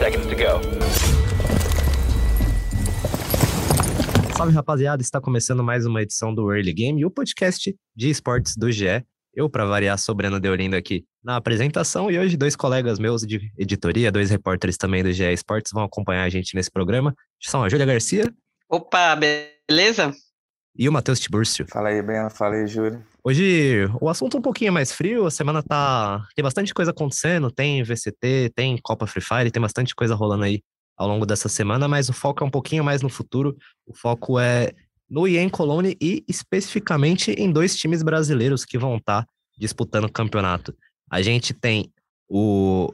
Seconds to go. Salve rapaziada, está começando mais uma edição do Early Game, o podcast de esportes do GE. Eu, para variar, sou Breno Deolindo aqui na apresentação e hoje dois colegas meus de editoria, dois repórteres também do GE Esportes vão acompanhar a gente nesse programa. São a Júlia Garcia. Opa, beleza? E o Matheus Tiburcio. Fala aí, Breno. Fala aí, Júlia. Hoje o assunto é um pouquinho mais frio, a semana tá. Tem bastante coisa acontecendo, tem VCT, tem Copa Free Fire, tem bastante coisa rolando aí ao longo dessa semana, mas o foco é um pouquinho mais no futuro. O foco é no IEM Cologne e especificamente em dois times brasileiros que vão estar disputando o campeonato. A gente tem o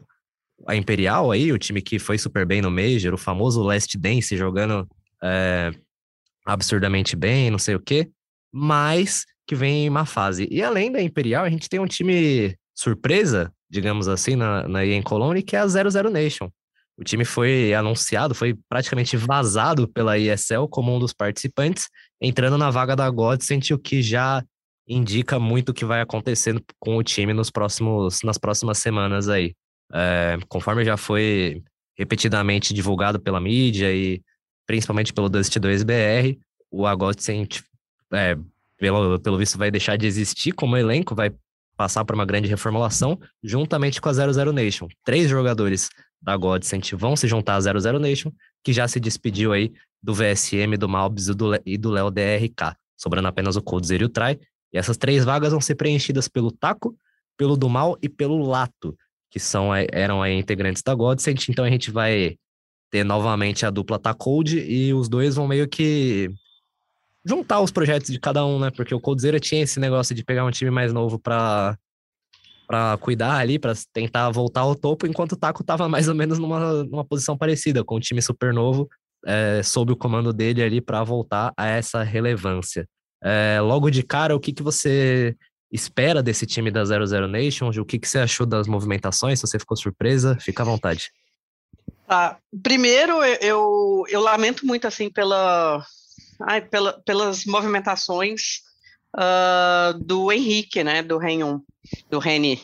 a Imperial aí, o time que foi super bem no Major, o famoso Last Dance jogando é, absurdamente bem, não sei o quê, mas que vem em uma fase. E além da Imperial, a gente tem um time surpresa, digamos assim, na, na EM Cologne, que é a 00 Nation. O time foi anunciado, foi praticamente vazado pela ESL como um dos participantes, entrando na vaga da Godsent, o que já indica muito o que vai acontecendo com o time nos próximos, nas próximas semanas aí. É, conforme já foi repetidamente divulgado pela mídia e principalmente pelo Dust 2BR, o Agodsent, é, pelo, pelo visto, vai deixar de existir como elenco, vai passar por uma grande reformulação, juntamente com a 00 Nation. Três jogadores da Godsent vão se juntar à 00 Nation, que já se despediu aí do VSM, do Malbs e do Léo DRK, sobrando apenas o Coldzera e o Try. E essas três vagas vão ser preenchidas pelo Taco, pelo do Mal e pelo Lato, que são, eram aí integrantes da Godsent. Então a gente vai ter novamente a dupla Tacold e os dois vão meio que juntar os projetos de cada um, né? Porque o Coldzera tinha esse negócio de pegar um time mais novo para para cuidar ali, para tentar voltar ao topo, enquanto o Taco estava mais ou menos numa, numa posição parecida, com um time super novo, é, sob o comando dele ali para voltar a essa relevância. É, logo de cara, o que, que você espera desse time da 00 Nations? O que, que você achou das movimentações? Se você ficou surpresa, fica à vontade. Tá. Primeiro, eu, eu lamento muito assim pela, ai, pela pelas movimentações uh, do Henrique, né, do do Reni.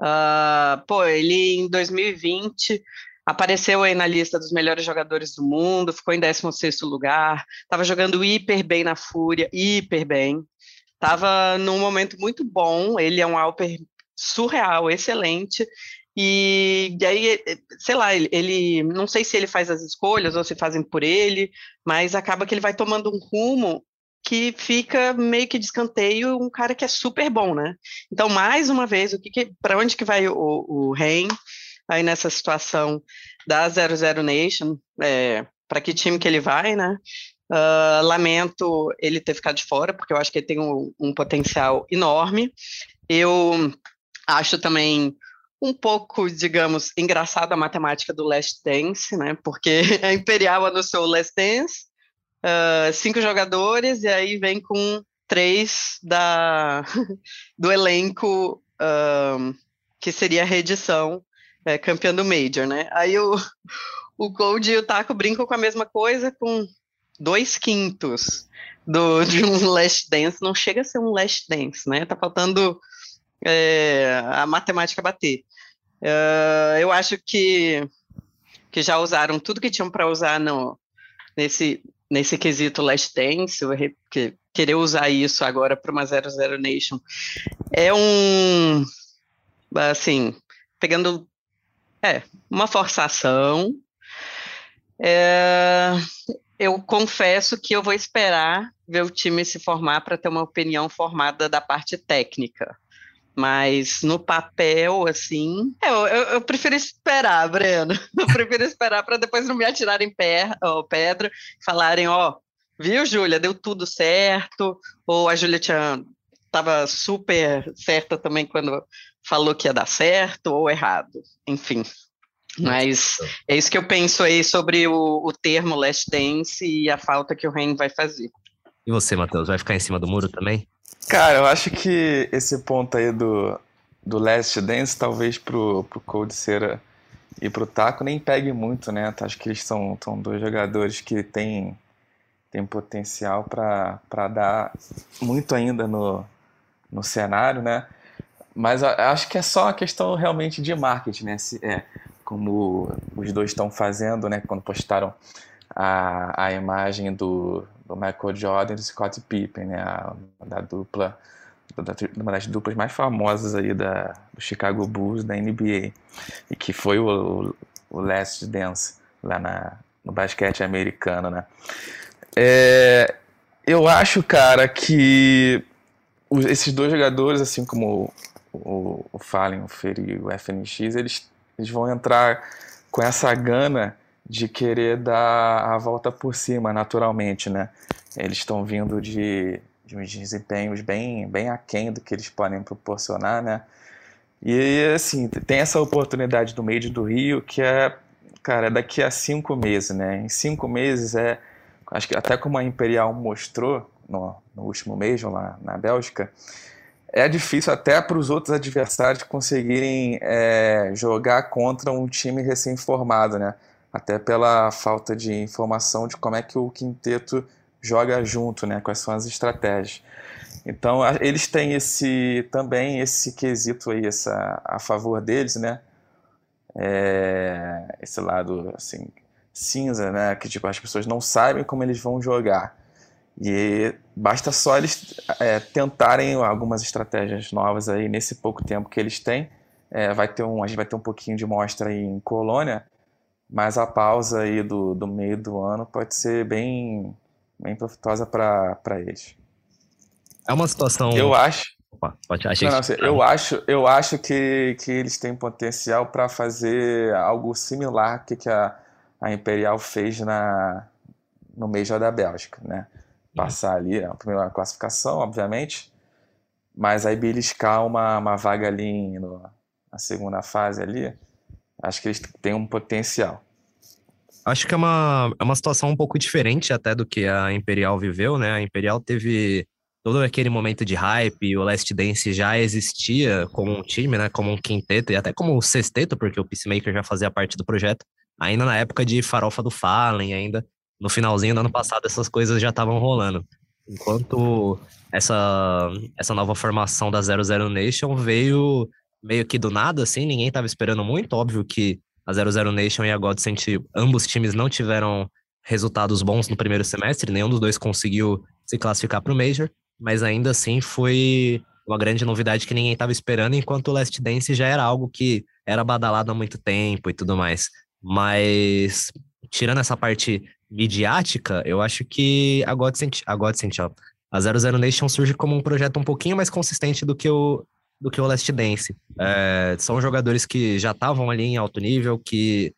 Uh, pô, ele em 2020 apareceu aí na lista dos melhores jogadores do mundo, ficou em 16º lugar, estava jogando hiper bem na Fúria, hiper bem, estava num momento muito bom, ele é um Alper surreal, excelente, e, e, aí, sei lá, ele, ele, não sei se ele faz as escolhas ou se fazem por ele, mas acaba que ele vai tomando um rumo que fica meio que de escanteio um cara que é super bom, né? Então, mais uma vez, o que, que para onde que vai o, o Rein aí nessa situação da 00 Nation? É, para que time que ele vai, né? Uh, lamento ele ter ficado de fora, porque eu acho que ele tem um, um potencial enorme. Eu acho também um pouco, digamos, engraçado a matemática do Last Dance, né? Porque a Imperial anunciou o Last Dance, uh, cinco jogadores, e aí vem com três da, do elenco uh, que seria a reedição é, campeã do Major, né? Aí o, o Cold e o Taco brincam com a mesma coisa, com dois quintos do, de um Last Dance, não chega a ser um Last Dance, né? Tá faltando é, a matemática bater. Uh, eu acho que, que já usaram tudo que tinham para usar no, nesse, nesse quesito Last Dance, que, querer usar isso agora para uma 00 Nation é um, assim, pegando, é, uma forçação. É, eu confesso que eu vou esperar ver o time se formar para ter uma opinião formada da parte técnica. Mas no papel, assim, é, eu, eu, eu prefiro esperar, Breno. Eu prefiro esperar para depois não me atirarem ó, pedra falarem, ó, viu, Júlia, deu tudo certo. Ou a Júlia tinha estava super certa também quando falou que ia dar certo ou errado, enfim. Mas é isso que eu penso aí sobre o, o termo Last Dance e a falta que o Reino vai fazer. E você, Matheus, vai ficar em cima do muro também? Cara, eu acho que esse ponto aí do, do Last Dance, talvez pro, pro Cold Cera e pro Taco nem pegue muito, né? Acho que eles são, são dois jogadores que têm, têm potencial para dar muito ainda no, no cenário, né? Mas acho que é só uma questão realmente de marketing, né? Se, é, como os dois estão fazendo, né? Quando postaram a, a imagem do, do Michael Jordan e do Scott Pippen, né? A, da dupla, da, uma das duplas mais famosas aí da, do Chicago Bulls, da NBA, e que foi o, o Last Dance lá na, no basquete americano, né? É, eu acho, cara, que os, esses dois jogadores, assim como o, o Fallen, o Fer e o FNX, eles, eles vão entrar com essa gana de querer dar a volta por cima, naturalmente, né? Eles estão vindo de, de uns desempenhos bem, bem aquém do que eles podem proporcionar, né? E, assim, tem essa oportunidade do meio do Rio que é, cara, daqui a cinco meses, né? Em cinco meses é, acho que até como a Imperial mostrou no, no último mês lá na Bélgica, é difícil até para os outros adversários conseguirem é, jogar contra um time recém-formado, né? Até pela falta de informação de como é que o quinteto joga junto, né? Quais são as estratégias. Então, eles têm esse também esse quesito aí essa, a favor deles, né? É, esse lado assim cinza, né? Que tipo as pessoas não sabem como eles vão jogar. E basta só eles é, tentarem algumas estratégias novas aí nesse pouco tempo que eles têm. É, vai ter um, a gente vai ter um pouquinho de mostra aí em Colônia, mas a pausa aí do, do meio do ano pode ser bem, bem profitosa para eles. É uma situação. Eu acho. Opa, pode, achei não, não, que... eu acho, eu acho que, que eles têm potencial para fazer algo similar que, que a, a Imperial fez na, no Major da Bélgica, né? passar ali a primeira classificação, obviamente, mas aí beliscar uma, uma vaga ali no, na segunda fase ali, acho que eles têm um potencial. Acho que é uma, é uma situação um pouco diferente até do que a Imperial viveu, né? A Imperial teve todo aquele momento de hype, o Last Dance já existia como um time, né? Como um quinteto e até como um sexteto, porque o Peacemaker já fazia parte do projeto, ainda na época de Farofa do Fallen ainda no finalzinho do ano passado essas coisas já estavam rolando. Enquanto essa, essa nova formação da 00 Nation veio meio que do nada, assim, ninguém estava esperando muito. Óbvio que a 00 Nation e a Godsent, ambos times não tiveram resultados bons no primeiro semestre, nenhum dos dois conseguiu se classificar para o Major, mas ainda assim foi uma grande novidade que ninguém estava esperando, enquanto o Last Dance já era algo que era badalado há muito tempo e tudo mais. Mas tirando essa parte midiática, eu acho que a Godsent, a Godsent, ó, a 00 Nation surge como um projeto um pouquinho mais consistente do que o, do que o Last Dance. É, são jogadores que já estavam ali em alto nível, que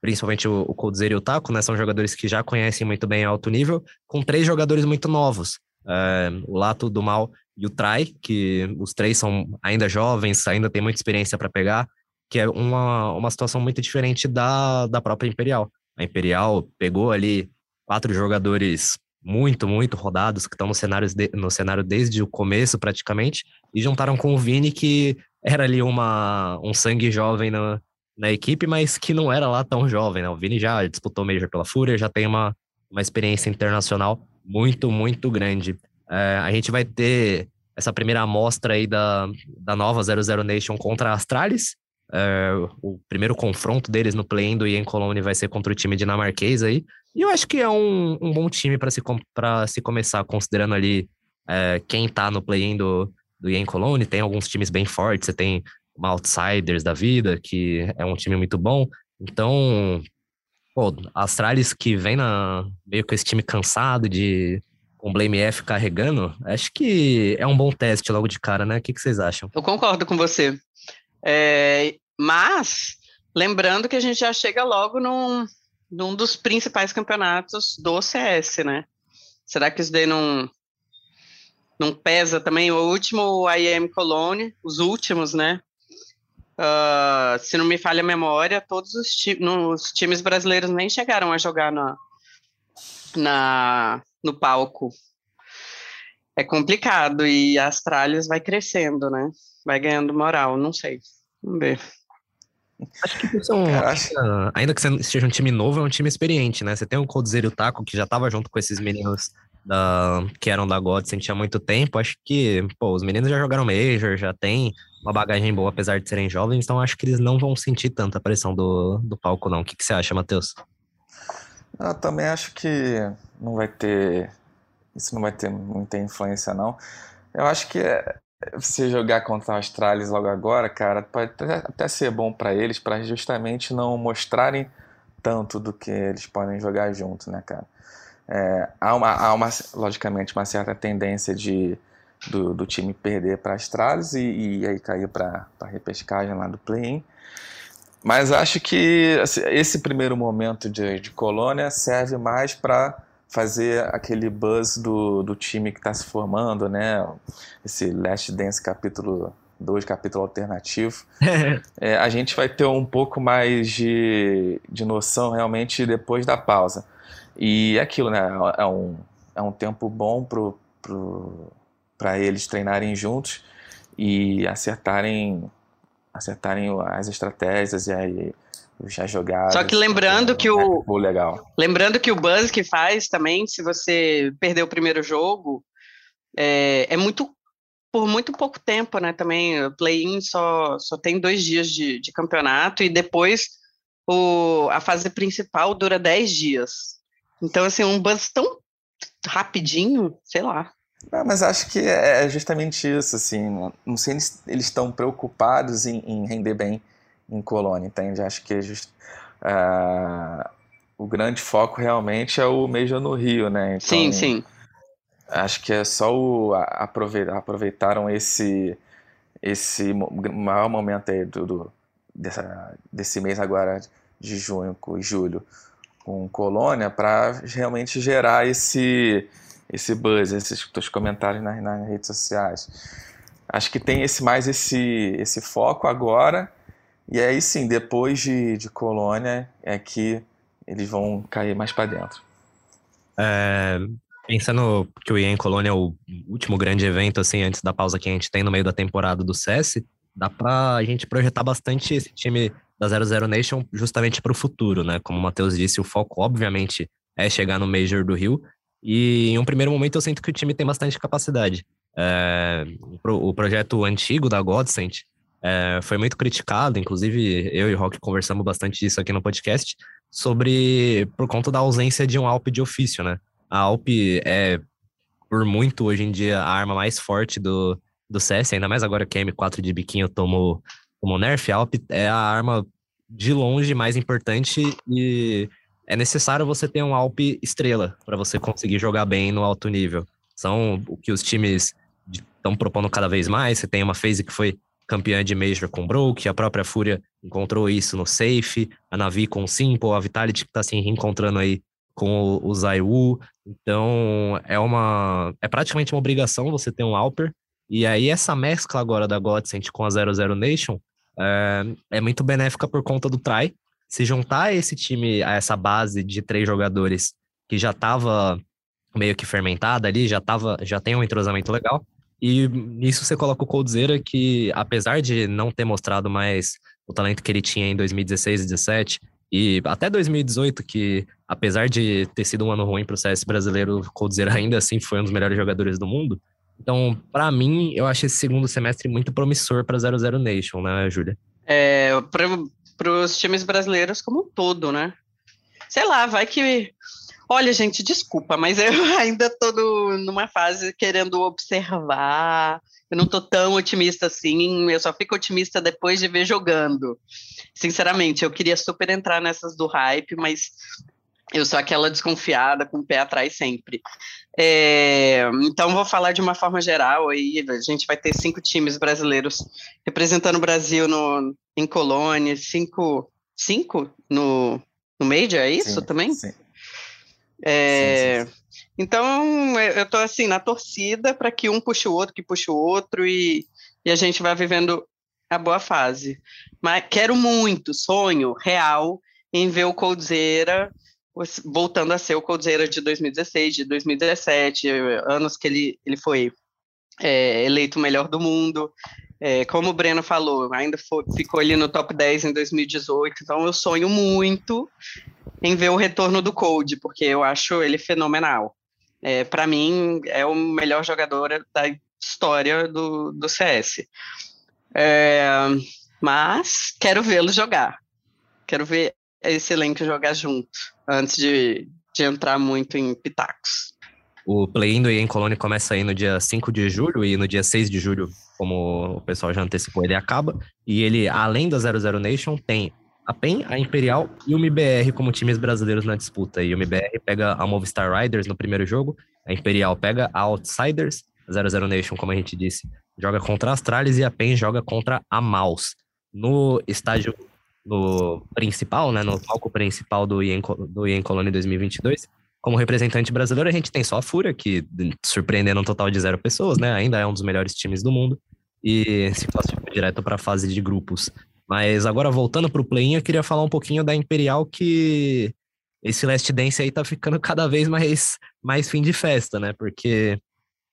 principalmente o, Coldzera e o Taco, né, são jogadores que já conhecem muito bem alto nível, com três jogadores muito novos. É, o Lato do Mal e o Trai, que os três são ainda jovens, ainda tem muita experiência para pegar, que é uma, uma situação muito diferente da, da própria Imperial. A Imperial pegou ali quatro jogadores muito, muito rodados, que estão no cenário, de, no cenário desde o começo, praticamente, e juntaram com o Vini, que era ali uma, um sangue jovem na, na equipe, mas que não era lá tão jovem, né? O Vini já disputou Major pela Fúria, já tem uma, uma experiência internacional muito, muito grande. É, a gente vai ter essa primeira amostra aí da, da nova 00 Nation contra a Astralis, é, o primeiro confronto deles no play-in do Ian Cologne vai ser contra o time dinamarquês aí. E eu acho que é um, um bom time para se, se começar, considerando ali é, quem tá no play-in do, do Ian Cologne. Tem alguns times bem fortes, você tem uma Outsiders da vida, que é um time muito bom. Então, pô, Astralis que vem na, meio com esse time cansado de com o Blame F carregando, acho que é um bom teste logo de cara, né? O que, que vocês acham? Eu concordo com você. É, mas, lembrando que a gente já chega logo num, num dos principais campeonatos do CS, né? Será que isso daí não, não pesa também? O último IEM Cologne, os últimos, né? uh, se não me falha a memória, todos os, ti times brasileiros nem chegaram a jogar na, na, no palco. É complicado e a Astralis vai crescendo, né? Vai ganhando moral, não sei. Vamos ver. Acho que são, ainda, ainda que seja um time novo, é um time experiente, né? Você tem o Coldzera e o Taco, que já tava junto com esses meninos da, que eram da Godsend tinha muito tempo. Acho que, pô, os meninos já jogaram Major, já tem uma bagagem boa, apesar de serem jovens, então acho que eles não vão sentir tanta pressão do, do palco, não. O que, que você acha, Matheus? Eu também acho que não vai ter. Isso não vai ter muita influência, não. Eu acho que é, você jogar contra a Astralis logo agora, cara, pode até, até ser bom para eles, para justamente não mostrarem tanto do que eles podem jogar junto, né, cara? É, há, uma, há uma, logicamente, uma certa tendência de, do, do time perder para Astralis e, e aí cair para a repescagem lá do play-in. Mas acho que assim, esse primeiro momento de, de colônia serve mais para fazer aquele buzz do, do time que está se formando, né? Esse Last Dance capítulo 2, capítulo alternativo. é, a gente vai ter um pouco mais de, de noção realmente depois da pausa. E é aquilo, né? É um, é um tempo bom pro, pro, para eles treinarem juntos e acertarem acertarem as estratégias e aí jogadas. Só que lembrando é, que o é legal. Lembrando que o buzz que faz também, se você perder o primeiro jogo, é, é muito por muito pouco tempo, né? Também o play-in só só tem dois dias de, de campeonato e depois o, a fase principal dura dez dias. Então assim um buzz tão rapidinho, sei lá. Não, mas acho que é, é justamente isso, assim. Não sei se eles estão preocupados em, em, render bem em Colônia, entende? Acho que é just, uh, o grande foco realmente é o Major no Rio, né? Então, sim, sim. Acho que é só o aproveitar, aproveitaram esse esse maior momento aí do, do dessa, desse mês agora de junho e julho com Colônia para realmente gerar esse esse buzz, esses teus comentários nas, nas redes sociais. Acho que tem esse mais esse, esse foco agora, e aí sim, depois de, de Colônia, é que eles vão cair mais para dentro. É, pensando que o EA Colônia é o último grande evento, assim, antes da pausa que a gente tem no meio da temporada do CS, dá pra gente projetar bastante esse time da 00 Nation justamente para o futuro, né? Como o Matheus disse, o foco, obviamente, é chegar no Major do Rio, e em um primeiro momento eu sinto que o time tem bastante capacidade. É, o projeto antigo da Godsend é, foi muito criticado, inclusive eu e o Rock conversamos bastante disso aqui no podcast, sobre por conta da ausência de um Alp de ofício, né? A Alp é, por muito hoje em dia, a arma mais forte do, do CS, ainda mais agora que a M4 de biquinho tomou, tomou nerf, a Alp é a arma de longe mais importante e é necessário você ter um Alp estrela para você conseguir jogar bem no alto nível. São o que os times estão propondo cada vez mais. Você tem uma phase que foi campeã de Major com Broke, a própria Fúria encontrou isso no Safe, a Navi com Simple, a Vitality que está se reencontrando aí com o, o Zaiwu. Então, é uma é praticamente uma obrigação você ter um Alper. E aí, essa mescla agora da Godsend com a 00 Nation é, é muito benéfica por conta do Try, se juntar esse time, a essa base de três jogadores que já estava meio que fermentada ali, já tava, já tem um entrosamento legal. E nisso você coloca o Coldzera, que apesar de não ter mostrado mais o talento que ele tinha em 2016 e 2017, e até 2018, que apesar de ter sido um ano ruim para o CS brasileiro, o Coldzera ainda assim foi um dos melhores jogadores do mundo. Então, para mim, eu acho esse segundo semestre muito promissor para 00 Nation, né, Júlia? É, para os times brasileiros como um todo, né? Sei lá, vai que. Olha, gente, desculpa, mas eu ainda estou numa fase querendo observar. Eu não estou tão otimista assim. Eu só fico otimista depois de ver jogando. Sinceramente, eu queria super entrar nessas do hype, mas eu sou aquela desconfiada, com o pé atrás sempre. É, então, vou falar de uma forma geral. Aí, a gente vai ter cinco times brasileiros representando o Brasil no, em Colônia, cinco, cinco no, no Major, é isso sim, também? Sim. É, sim, sim. Então, eu estou assim, na torcida para que um puxe o outro, que puxe o outro, e, e a gente vai vivendo a boa fase. Mas quero muito, sonho real, em ver o Coldzera voltando a ser o Coldzera de 2016, de 2017, anos que ele, ele foi é, eleito o melhor do mundo. É, como o Breno falou, ainda foi, ficou ali no top 10 em 2018, então eu sonho muito em ver o retorno do Cold, porque eu acho ele fenomenal. É, Para mim, é o melhor jogador da história do, do CS. É, mas quero vê-lo jogar. Quero ver esse elenco jogar junto, antes de, de entrar muito em pitacos. O play-in do EA Colônia começa aí no dia 5 de julho e no dia 6 de julho, como o pessoal já antecipou, ele acaba. E ele, além da 00 Nation, tem a PEN, a Imperial e o MBR como times brasileiros na disputa. E o MBR pega a Movistar Riders no primeiro jogo, a Imperial pega a Outsiders, a 00 Nation, como a gente disse, joga contra a Astralis e a PEN joga contra a Maus. No estágio no principal, né, no palco principal do IEM, do IEM Colônia 2022, como representante brasileiro, a gente tem só a Fúria, que surpreendendo um total de zero pessoas, né, ainda é um dos melhores times do mundo, e se classificou direto para a fase de grupos. Mas agora voltando para o play-in, eu queria falar um pouquinho da Imperial, que esse Last Dance aí tá ficando cada vez mais, mais fim de festa, né, porque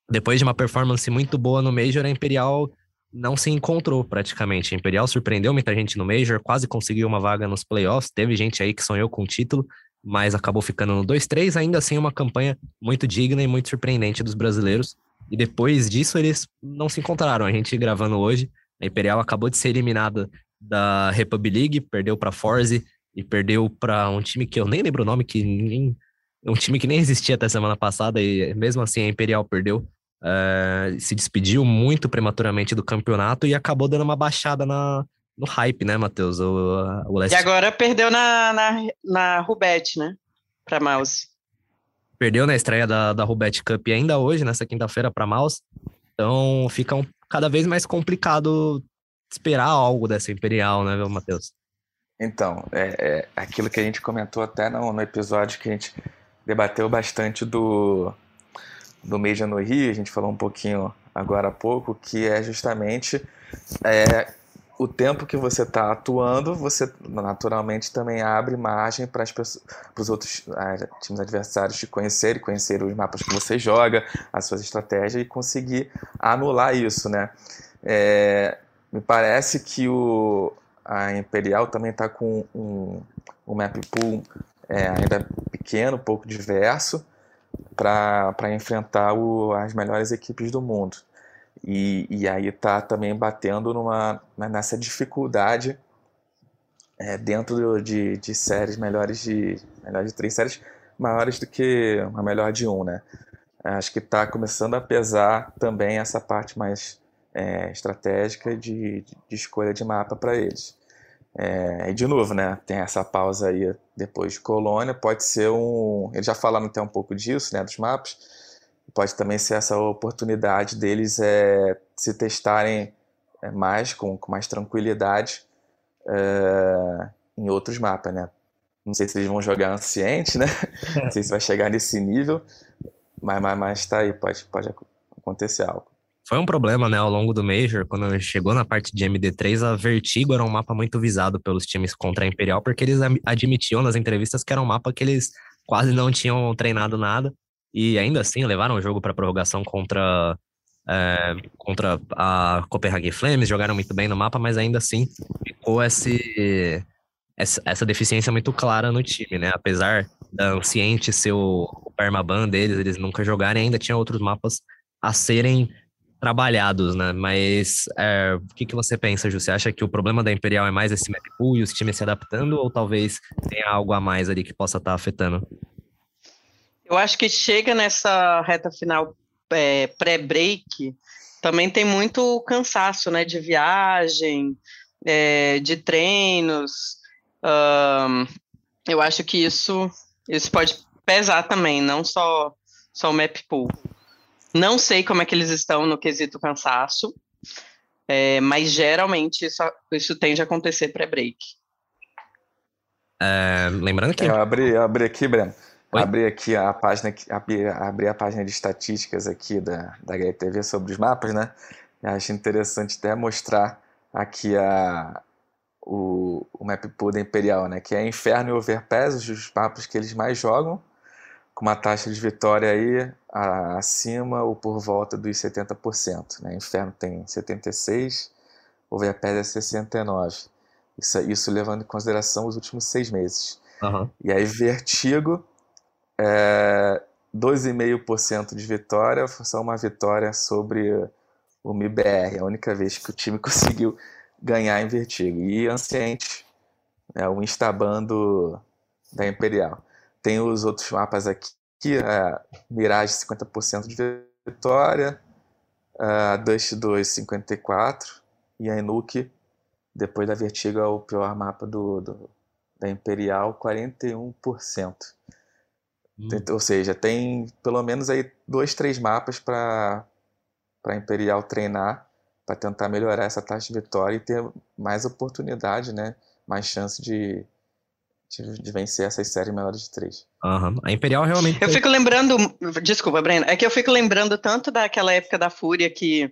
depois de uma performance muito boa no Major, a Imperial não se encontrou praticamente. A Imperial surpreendeu muita gente no Major, quase conseguiu uma vaga nos playoffs. Teve gente aí que sonhou com o título, mas acabou ficando no 2-3. Ainda assim, uma campanha muito digna e muito surpreendente dos brasileiros. E depois disso, eles não se encontraram. A gente gravando hoje, a Imperial acabou de ser eliminada da Republic League, perdeu para Forze e perdeu para um time que eu nem lembro o nome, que nem, um time que nem existia até semana passada, e mesmo assim a Imperial perdeu uh, se despediu muito prematuramente do campeonato e acabou dando uma baixada na, no hype, né, Matheus? O, o Leste... E agora perdeu na, na, na Rubete, né? Para Mouse. Perdeu na estreia da, da Rubete Cup ainda hoje, nessa quinta-feira, para Mouse. Então fica um, cada vez mais complicado esperar algo dessa Imperial, né, Matheus? Então, é, é, aquilo que a gente comentou até no, no episódio que a gente debateu bastante do do Major no Rio, a gente falou um pouquinho agora há pouco, que é justamente é, o tempo que você está atuando, você naturalmente também abre margem para os outros é, times adversários te conhecerem, conhecer os mapas que você joga, as suas estratégias e conseguir anular isso, né? É, me parece que o, a Imperial também está com um, um map pool é, ainda pequeno, pouco diverso, para enfrentar o, as melhores equipes do mundo. E, e aí está também batendo numa, nessa dificuldade é, dentro de, de séries melhores de, melhores de três séries maiores do que uma melhor de um, né? Acho que está começando a pesar também essa parte mais é, estratégica de, de, escolha de mapa para eles. É, e de novo, né, tem essa pausa aí depois de Colônia, pode ser um. Eles já falaram até um pouco disso, né, dos mapas. Pode também ser essa oportunidade deles é, se testarem é, mais, com, com mais tranquilidade, é, em outros mapas, né? Não sei se eles vão jogar Anciente, né? Não sei se vai chegar nesse nível, mas, mas, mas tá aí, pode, pode acontecer algo foi um problema, né, ao longo do Major, quando chegou na parte de MD3, a Vertigo era um mapa muito visado pelos times contra a Imperial, porque eles admitiam nas entrevistas que era um mapa que eles quase não tinham treinado nada, e ainda assim levaram o jogo para prorrogação contra, é, contra a Copenhagen Flames, jogaram muito bem no mapa, mas ainda assim ficou esse, essa, essa deficiência muito clara no time, né, apesar da Anciente ser o, o permaban deles, eles nunca jogarem, ainda tinha outros mapas a serem trabalhados, né? Mas é, o que, que você pensa, Ju? Você acha que o problema da Imperial é mais esse map pool e os times se adaptando, ou talvez tenha algo a mais ali que possa estar tá afetando? Eu acho que chega nessa reta final é, pré-break, também tem muito cansaço, né? De viagem, é, de treinos. Eu acho que isso, isso pode pesar também, não só, só o map pool. Não sei como é que eles estão no quesito cansaço, é, mas geralmente isso, isso tende a acontecer pré-break. É, lembrando que. Eu abri, eu abri aqui, Breno. Oi? Abri aqui a página, abri, abri a página de estatísticas aqui da, da HTV sobre os mapas, né? Eu acho interessante até mostrar aqui a, o, o map pool da Imperial, né? Que é Inferno e Overpass, os mapas que eles mais jogam, com uma taxa de vitória aí acima ou por volta dos 70%. Né? Inferno tem 76%, Overpass é 69%. Isso, isso levando em consideração os últimos seis meses. Uhum. E aí Vertigo é 12,5% de vitória, só uma vitória sobre o MIBR, a única vez que o time conseguiu ganhar em Vertigo. E Anciente, é o instabando da Imperial. Tem os outros mapas aqui, é, Mirage 50% de vitória, a Dust 2 54% e a Enuke, depois da Vertigo, é o pior mapa do, do da Imperial, 41%. Hum. Ou seja, tem pelo menos aí dois, três mapas para a Imperial treinar para tentar melhorar essa taxa de vitória e ter mais oportunidade, né? Mais chance de, de, vencer essas séries menores de três. Uhum. A Imperial realmente. Eu fico lembrando. Desculpa, Breno. É que eu fico lembrando tanto daquela época da Fúria que.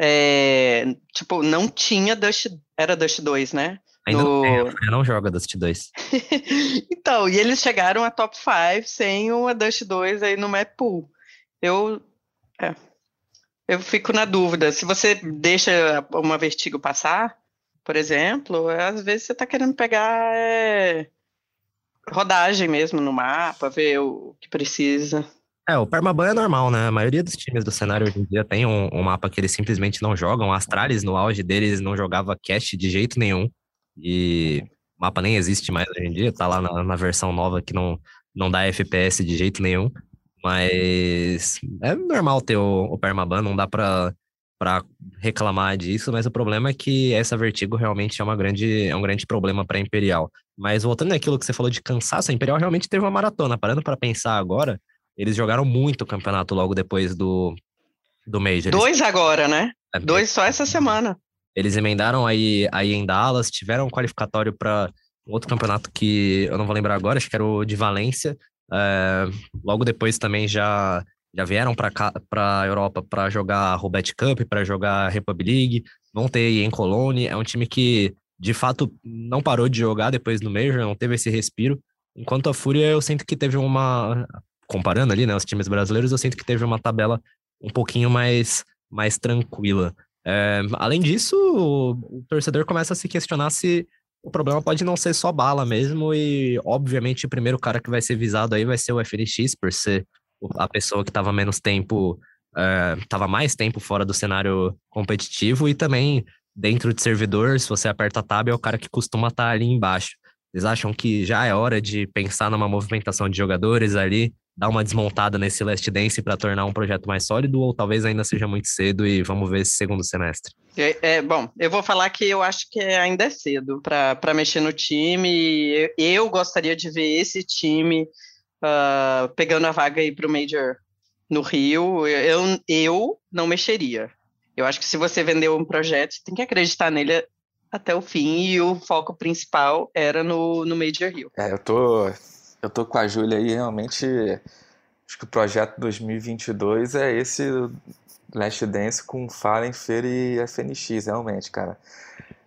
É, tipo, não tinha Dust. Era Dust 2, né? Ainda no... não, tem, não joga Dust 2. então, e eles chegaram a top 5 sem uma Dust 2 aí no map pool. Eu. É, eu fico na dúvida. Se você deixa uma vertigo passar, por exemplo, às vezes você está querendo pegar é, rodagem mesmo no mapa, ver o que precisa. É, o Permaban é normal, né? A maioria dos times do cenário hoje em dia tem um, um mapa que eles simplesmente não jogam. Astralis, no auge deles, não jogava cast de jeito nenhum. E o mapa nem existe mais hoje em dia, tá lá na, na versão nova que não, não dá FPS de jeito nenhum. Mas é normal ter o, o Permaban, não dá pra, pra reclamar disso, mas o problema é que essa Vertigo realmente é, uma grande, é um grande problema pra Imperial. Mas voltando naquilo que você falou de cansaço, a Imperial realmente teve uma maratona. Parando para pensar agora, eles jogaram muito o campeonato logo depois do, do Major. Dois agora, né? É, Dois só essa semana. Eles emendaram aí, aí em Dallas, tiveram um qualificatório para outro campeonato que eu não vou lembrar agora, acho que era o de Valência. É, logo depois também já, já vieram para a Europa para jogar a Robert Cup, para jogar Republic League. Vão ter em Cologne. É um time que, de fato, não parou de jogar depois no Major, não teve esse respiro. Enquanto a Fúria, eu sinto que teve uma. Comparando ali, né, os times brasileiros, eu sinto que teve uma tabela um pouquinho mais, mais tranquila. É, além disso, o, o torcedor começa a se questionar se o problema pode não ser só bala mesmo, e obviamente o primeiro cara que vai ser visado aí vai ser o FNX, por ser a pessoa que estava menos tempo, estava é, mais tempo fora do cenário competitivo, e também dentro de servidor, se você aperta a tab, é o cara que costuma estar tá ali embaixo. Vocês acham que já é hora de pensar numa movimentação de jogadores ali, dar uma desmontada nesse Last Dance para tornar um projeto mais sólido, ou talvez ainda seja muito cedo e vamos ver esse segundo semestre? É, é bom, eu vou falar que eu acho que ainda é cedo para mexer no time. Eu, eu, gostaria de ver esse time uh, pegando a vaga aí para o Major no Rio. Eu, eu não mexeria. Eu acho que se você vender um projeto, tem que acreditar nele até o fim e o foco principal era no, no Major Rio. É, eu tô, eu tô com a Júlia aí, realmente, acho que o projeto 2022 é esse Last Dance com Fallen, Feira e FNX, realmente, cara.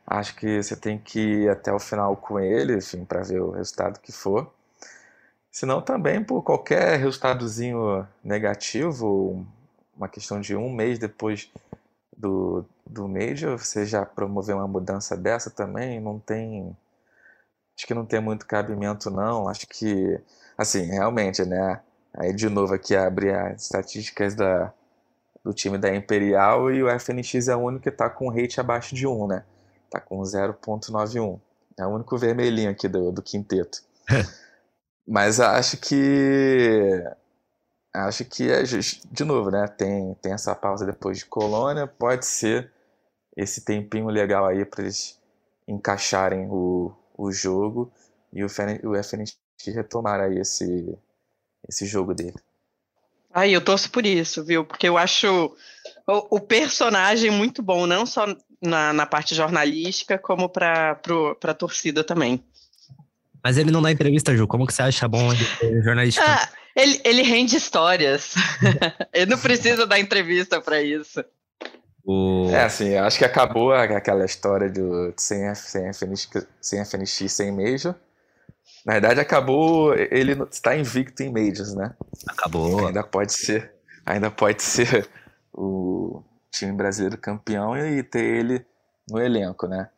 Acho que você tem que ir até o final com ele, enfim, para ver o resultado que for. Senão também, por qualquer resultadozinho negativo, uma questão de um mês depois do, do Major, você já promover uma mudança dessa também, não tem. Acho que não tem muito cabimento, não. Acho que, assim, realmente, né? Aí de novo aqui abrir as estatísticas da, do time da Imperial e o FNX é o único que está com rate abaixo de 1, né? Tá com 0.91. É o único vermelhinho aqui do, do quinteto. Mas acho que acho que é de novo, né? Tem, tem essa pausa depois de Colônia, pode ser esse tempinho legal aí para eles encaixarem o, o jogo e o, o FNX retomar aí esse, esse jogo dele. Aí eu torço por isso, viu? Porque eu acho o, o personagem muito bom, não só na, na parte jornalística, como para a torcida também. Mas ele não dá entrevista, Ju. Como que você acha bom ele jornalista? Ah, ele, ele rende histórias. ele não precisa dar entrevista para isso. O... É, assim, eu acho que acabou aquela história do sem, sem, FNX, sem FNX, sem Major. Na verdade, acabou. Ele está invicto em Majors, né? Acabou. Ainda pode ser. Ainda pode ser o time brasileiro campeão e ter ele no elenco, né?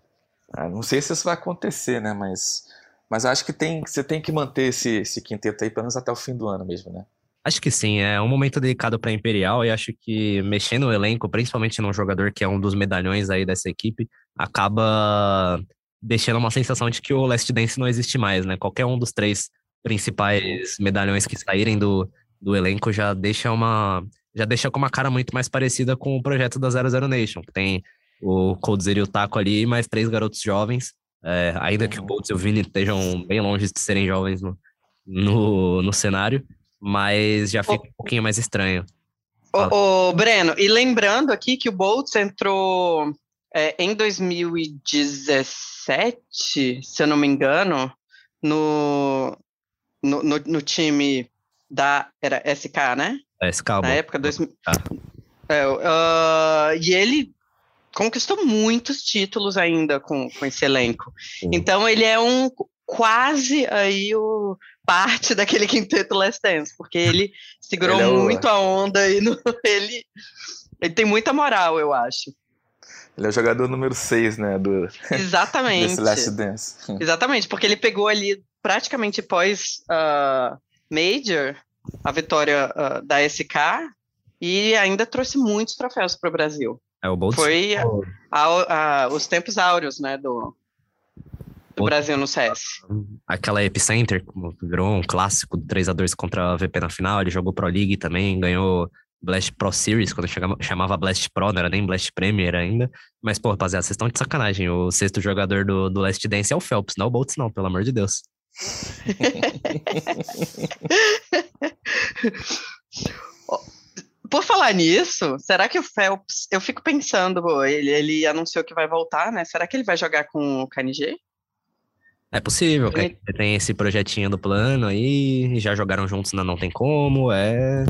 Ah, não sei se isso vai acontecer, né? Mas, mas acho que tem, você tem que manter esse, esse quinteto aí pelo menos até o fim do ano mesmo, né? Acho que sim, é um momento delicado para Imperial e acho que mexendo no elenco, principalmente num jogador que é um dos medalhões aí dessa equipe, acaba deixando uma sensação de que o Last Dance não existe mais, né? Qualquer um dos três principais medalhões que saírem do, do elenco já deixa uma já deixa com uma cara muito mais parecida com o projeto da 00 Nation, que tem o Coldzera e o Taco ali, mais três garotos jovens, é, ainda que o Boltz e o Vini estejam bem longe de serem jovens no, no, no cenário, mas já fica um pouquinho mais estranho. Ô, ô, Breno, e lembrando aqui que o Boltz entrou é, em 2017, se eu não me engano, no, no, no, no time da. Era SK, né? SK, Na época, dois, é, uh, e ele conquistou muitos títulos ainda com, com esse elenco. Uhum. Então ele é um quase aí o parte daquele quinteto Last Dance, porque ele segurou Ele é o- muito a onda e no, ele, ele tem muita moral, eu acho. Ele é o jogador número 6, né? Do, Exatamente. desse Last Dance. Exatamente, porque ele pegou ali praticamente pós ah, Major, a vitória ah, da SK, e ainda trouxe muitos troféus para o Brasil. É o Boltz. Foi a- a- os tempos áureos, né, do, do Brasil no CS. Aquela Epicenter, como virou um clássico 3x2 contra a VP na final. Ele jogou Pro League também, ganhou Blast Pro Series, quando chegava- chamava Blast Pro, não era nem Blast Premier ainda. Mas, pô, rapaziada, vocês estão de sacanagem. O sexto jogador do, do Last Dance é o Phelps, não é o Boltz, não, pelo amor de Deus. Por falar nisso, será que o Phelps, eu fico pensando, ele, ele anunciou que vai voltar, né? Será que ele vai jogar com o KNG? É possível, ele tem esse projetinho do plano aí, já jogaram juntos na Não Tem Como, é...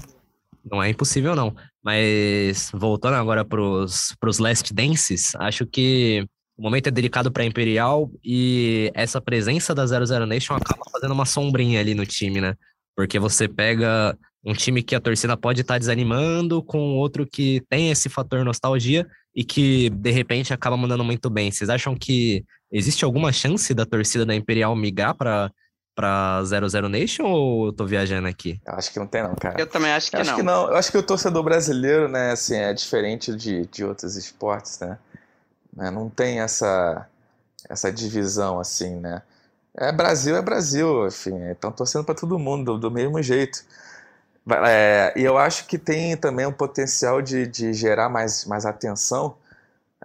Não é impossível, não. Mas, voltando agora pros, pros Last Dances, acho que o momento é delicado para Imperial e essa presença da 00 Nation acaba fazendo uma sombrinha ali no time, né? Porque você pega um time que a torcida pode estar desanimando com outro que tem esse fator nostalgia e que, de repente, acaba mandando muito bem. Vocês acham que Existe alguma chance da torcida da Imperial migrar para para 00 Nation ou eu tô viajando aqui? Eu acho que não tem, não, cara. Eu também acho que Eu acho não. que não. Eu acho que o torcedor brasileiro, né, assim, é diferente de, de outros esportes, né? Né, Não tem essa, essa divisão, assim, né? É Brasil, é Brasil, enfim. Estão torcendo para todo mundo, do, do mesmo jeito. É, e eu acho que tem também um potencial de, de gerar mais, mais atenção,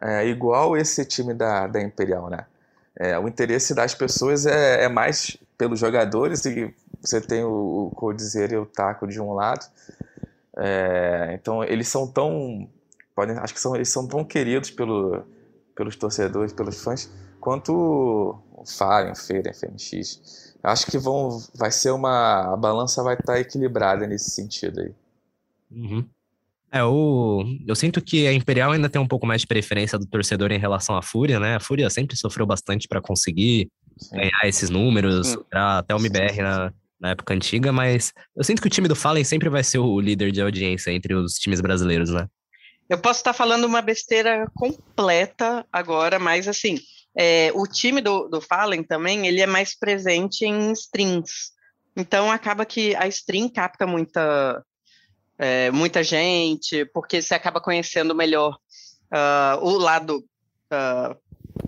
é, igual esse time da, da Imperial, né? É, o interesse das pessoas é, é mais pelos jogadores e você tem o, o e o Taco de um lado. É, então eles são tão, podem, acho que são, eles são tão queridos pelo, pelos torcedores, pelos fãs, quanto o Fallen, o Feira, FNX. Acho que vão, vai ser uma, a balança vai estar equilibrada nesse sentido aí. Uhum. É, o, eu sinto que a Imperial ainda tem um pouco mais de preferência do torcedor em relação à Fúria, né? A Fúria sempre sofreu bastante para conseguir Sim. ganhar esses números, até o MBR na, na época antiga, mas eu sinto que o time do Fallen sempre vai ser o líder de audiência entre os times brasileiros, né? Eu posso estar falando uma besteira completa agora, mas assim, é, o time do, do Fallen também, ele é mais presente em streams. Então acaba que a stream capta muita, é, muita gente, porque você acaba conhecendo melhor ah, o lado ah,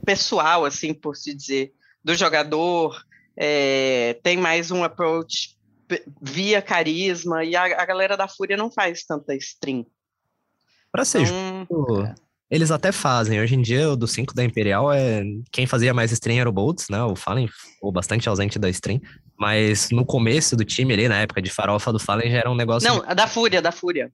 pessoal, assim, por se dizer, do jogador. é, tem mais um approach via carisma, e a, a galera da Fúria não faz tanta stream. Pra ser Então, justo, eles até fazem. Hoje em dia, o do 5 da Imperial é. Quem fazia mais stream era o Boltz, né? O Fallen ficou bastante ausente da stream. Mas no começo do time ali, na época de farofa do Fallen, já era um negócio. Não, a da Fúria, da Fúria.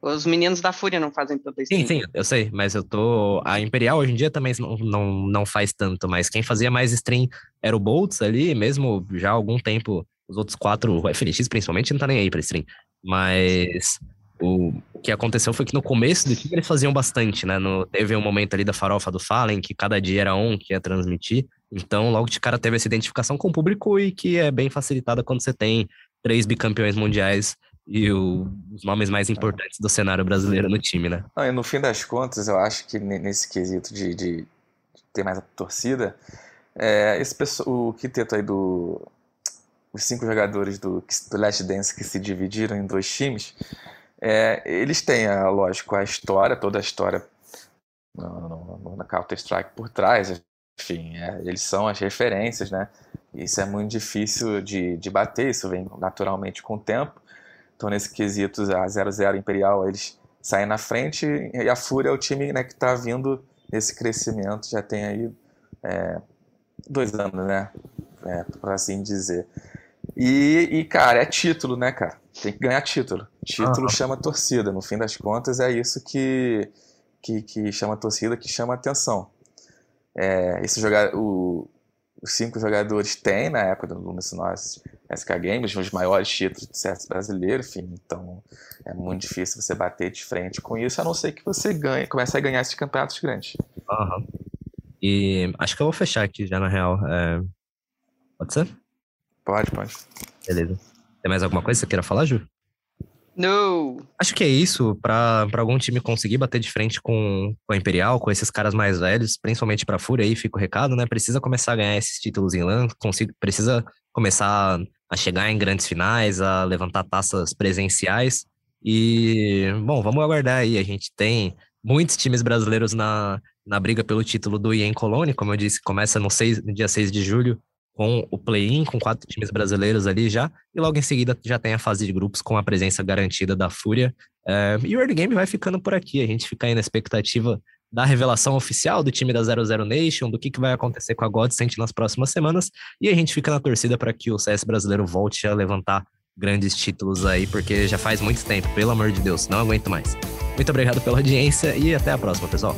Os meninos da Fúria não fazem tanta stream. Sim, sim, eu sei, mas eu tô. A Imperial hoje em dia também não, não, não faz tanto, mas quem fazia mais stream era o Boltz ali, mesmo já há algum tempo, os outros quatro, o FNX principalmente, não tá nem aí pra stream. Mas o, que aconteceu foi que no começo do time eles faziam bastante, né? No, teve um momento ali da farofa do Fallen, que cada dia era um que ia transmitir. Então, logo de cara teve essa identificação com o público e que é bem facilitada quando você tem três bicampeões mundiais e o, os nomes mais importantes do cenário brasileiro no time, né? Não, e no fim das contas, eu acho que nesse quesito de, de ter mais a torcida, é, esse pessoal, o quinteto aí do. Os cinco jogadores do, do Last Dance que se dividiram em dois times, é, eles têm, a, lógico, a história, toda a história no, no Counter-Strike por trás, enfim, é, eles são as referências, né? Isso é muito difícil de, de bater, isso vem naturalmente com o tempo. Então, nesse quesito, a 00 Imperial, eles saem na frente e a Fúria é o time né, que está vindo nesse crescimento, já tem aí é, dois anos, né? É, por assim dizer. E, e, cara, é título, né, cara? Tem que ganhar título. Título chama torcida. No fim das contas, é isso que, que, que chama torcida, que chama atenção. É, esse jogar, o, os cinco jogadores têm, na época do Lumis Nós, SK Games, os maiores títulos de certo brasileiro, enfim. Então, é muito difícil você bater de frente com isso, a não ser que você ganhe, comece a ganhar esses campeonatos grandes. Uhum. E acho que eu vou fechar aqui já, na real. É... Pode ser? Pode, pode. Beleza. Tem mais alguma coisa que você queira falar, Ju? Não. Acho que é isso. Para algum time conseguir bater de frente com, com a Imperial, com esses caras mais velhos, principalmente para a Fúria, aí fica o recado, né? Precisa começar a ganhar esses títulos em LAN, precisa começar a chegar em grandes finais, a levantar taças presenciais. E, bom, vamos aguardar aí. A gente tem muitos times brasileiros na, na briga pelo título do IEM Colônia, como eu disse, começa no, 6, no dia 6 de julho com o play-in, com quatro times brasileiros ali já, e logo em seguida já tem a fase de grupos com a presença garantida da Fúria. É, e o Early Game vai ficando por aqui, a gente fica aí na expectativa da revelação oficial do time da 00 Nation, do que, que vai acontecer com a Godsent nas próximas semanas, e a gente fica na torcida para que o CS brasileiro volte a levantar grandes títulos aí, porque já faz muito tempo, pelo amor de Deus, não aguento mais. Muito obrigado pela audiência e até a próxima, pessoal.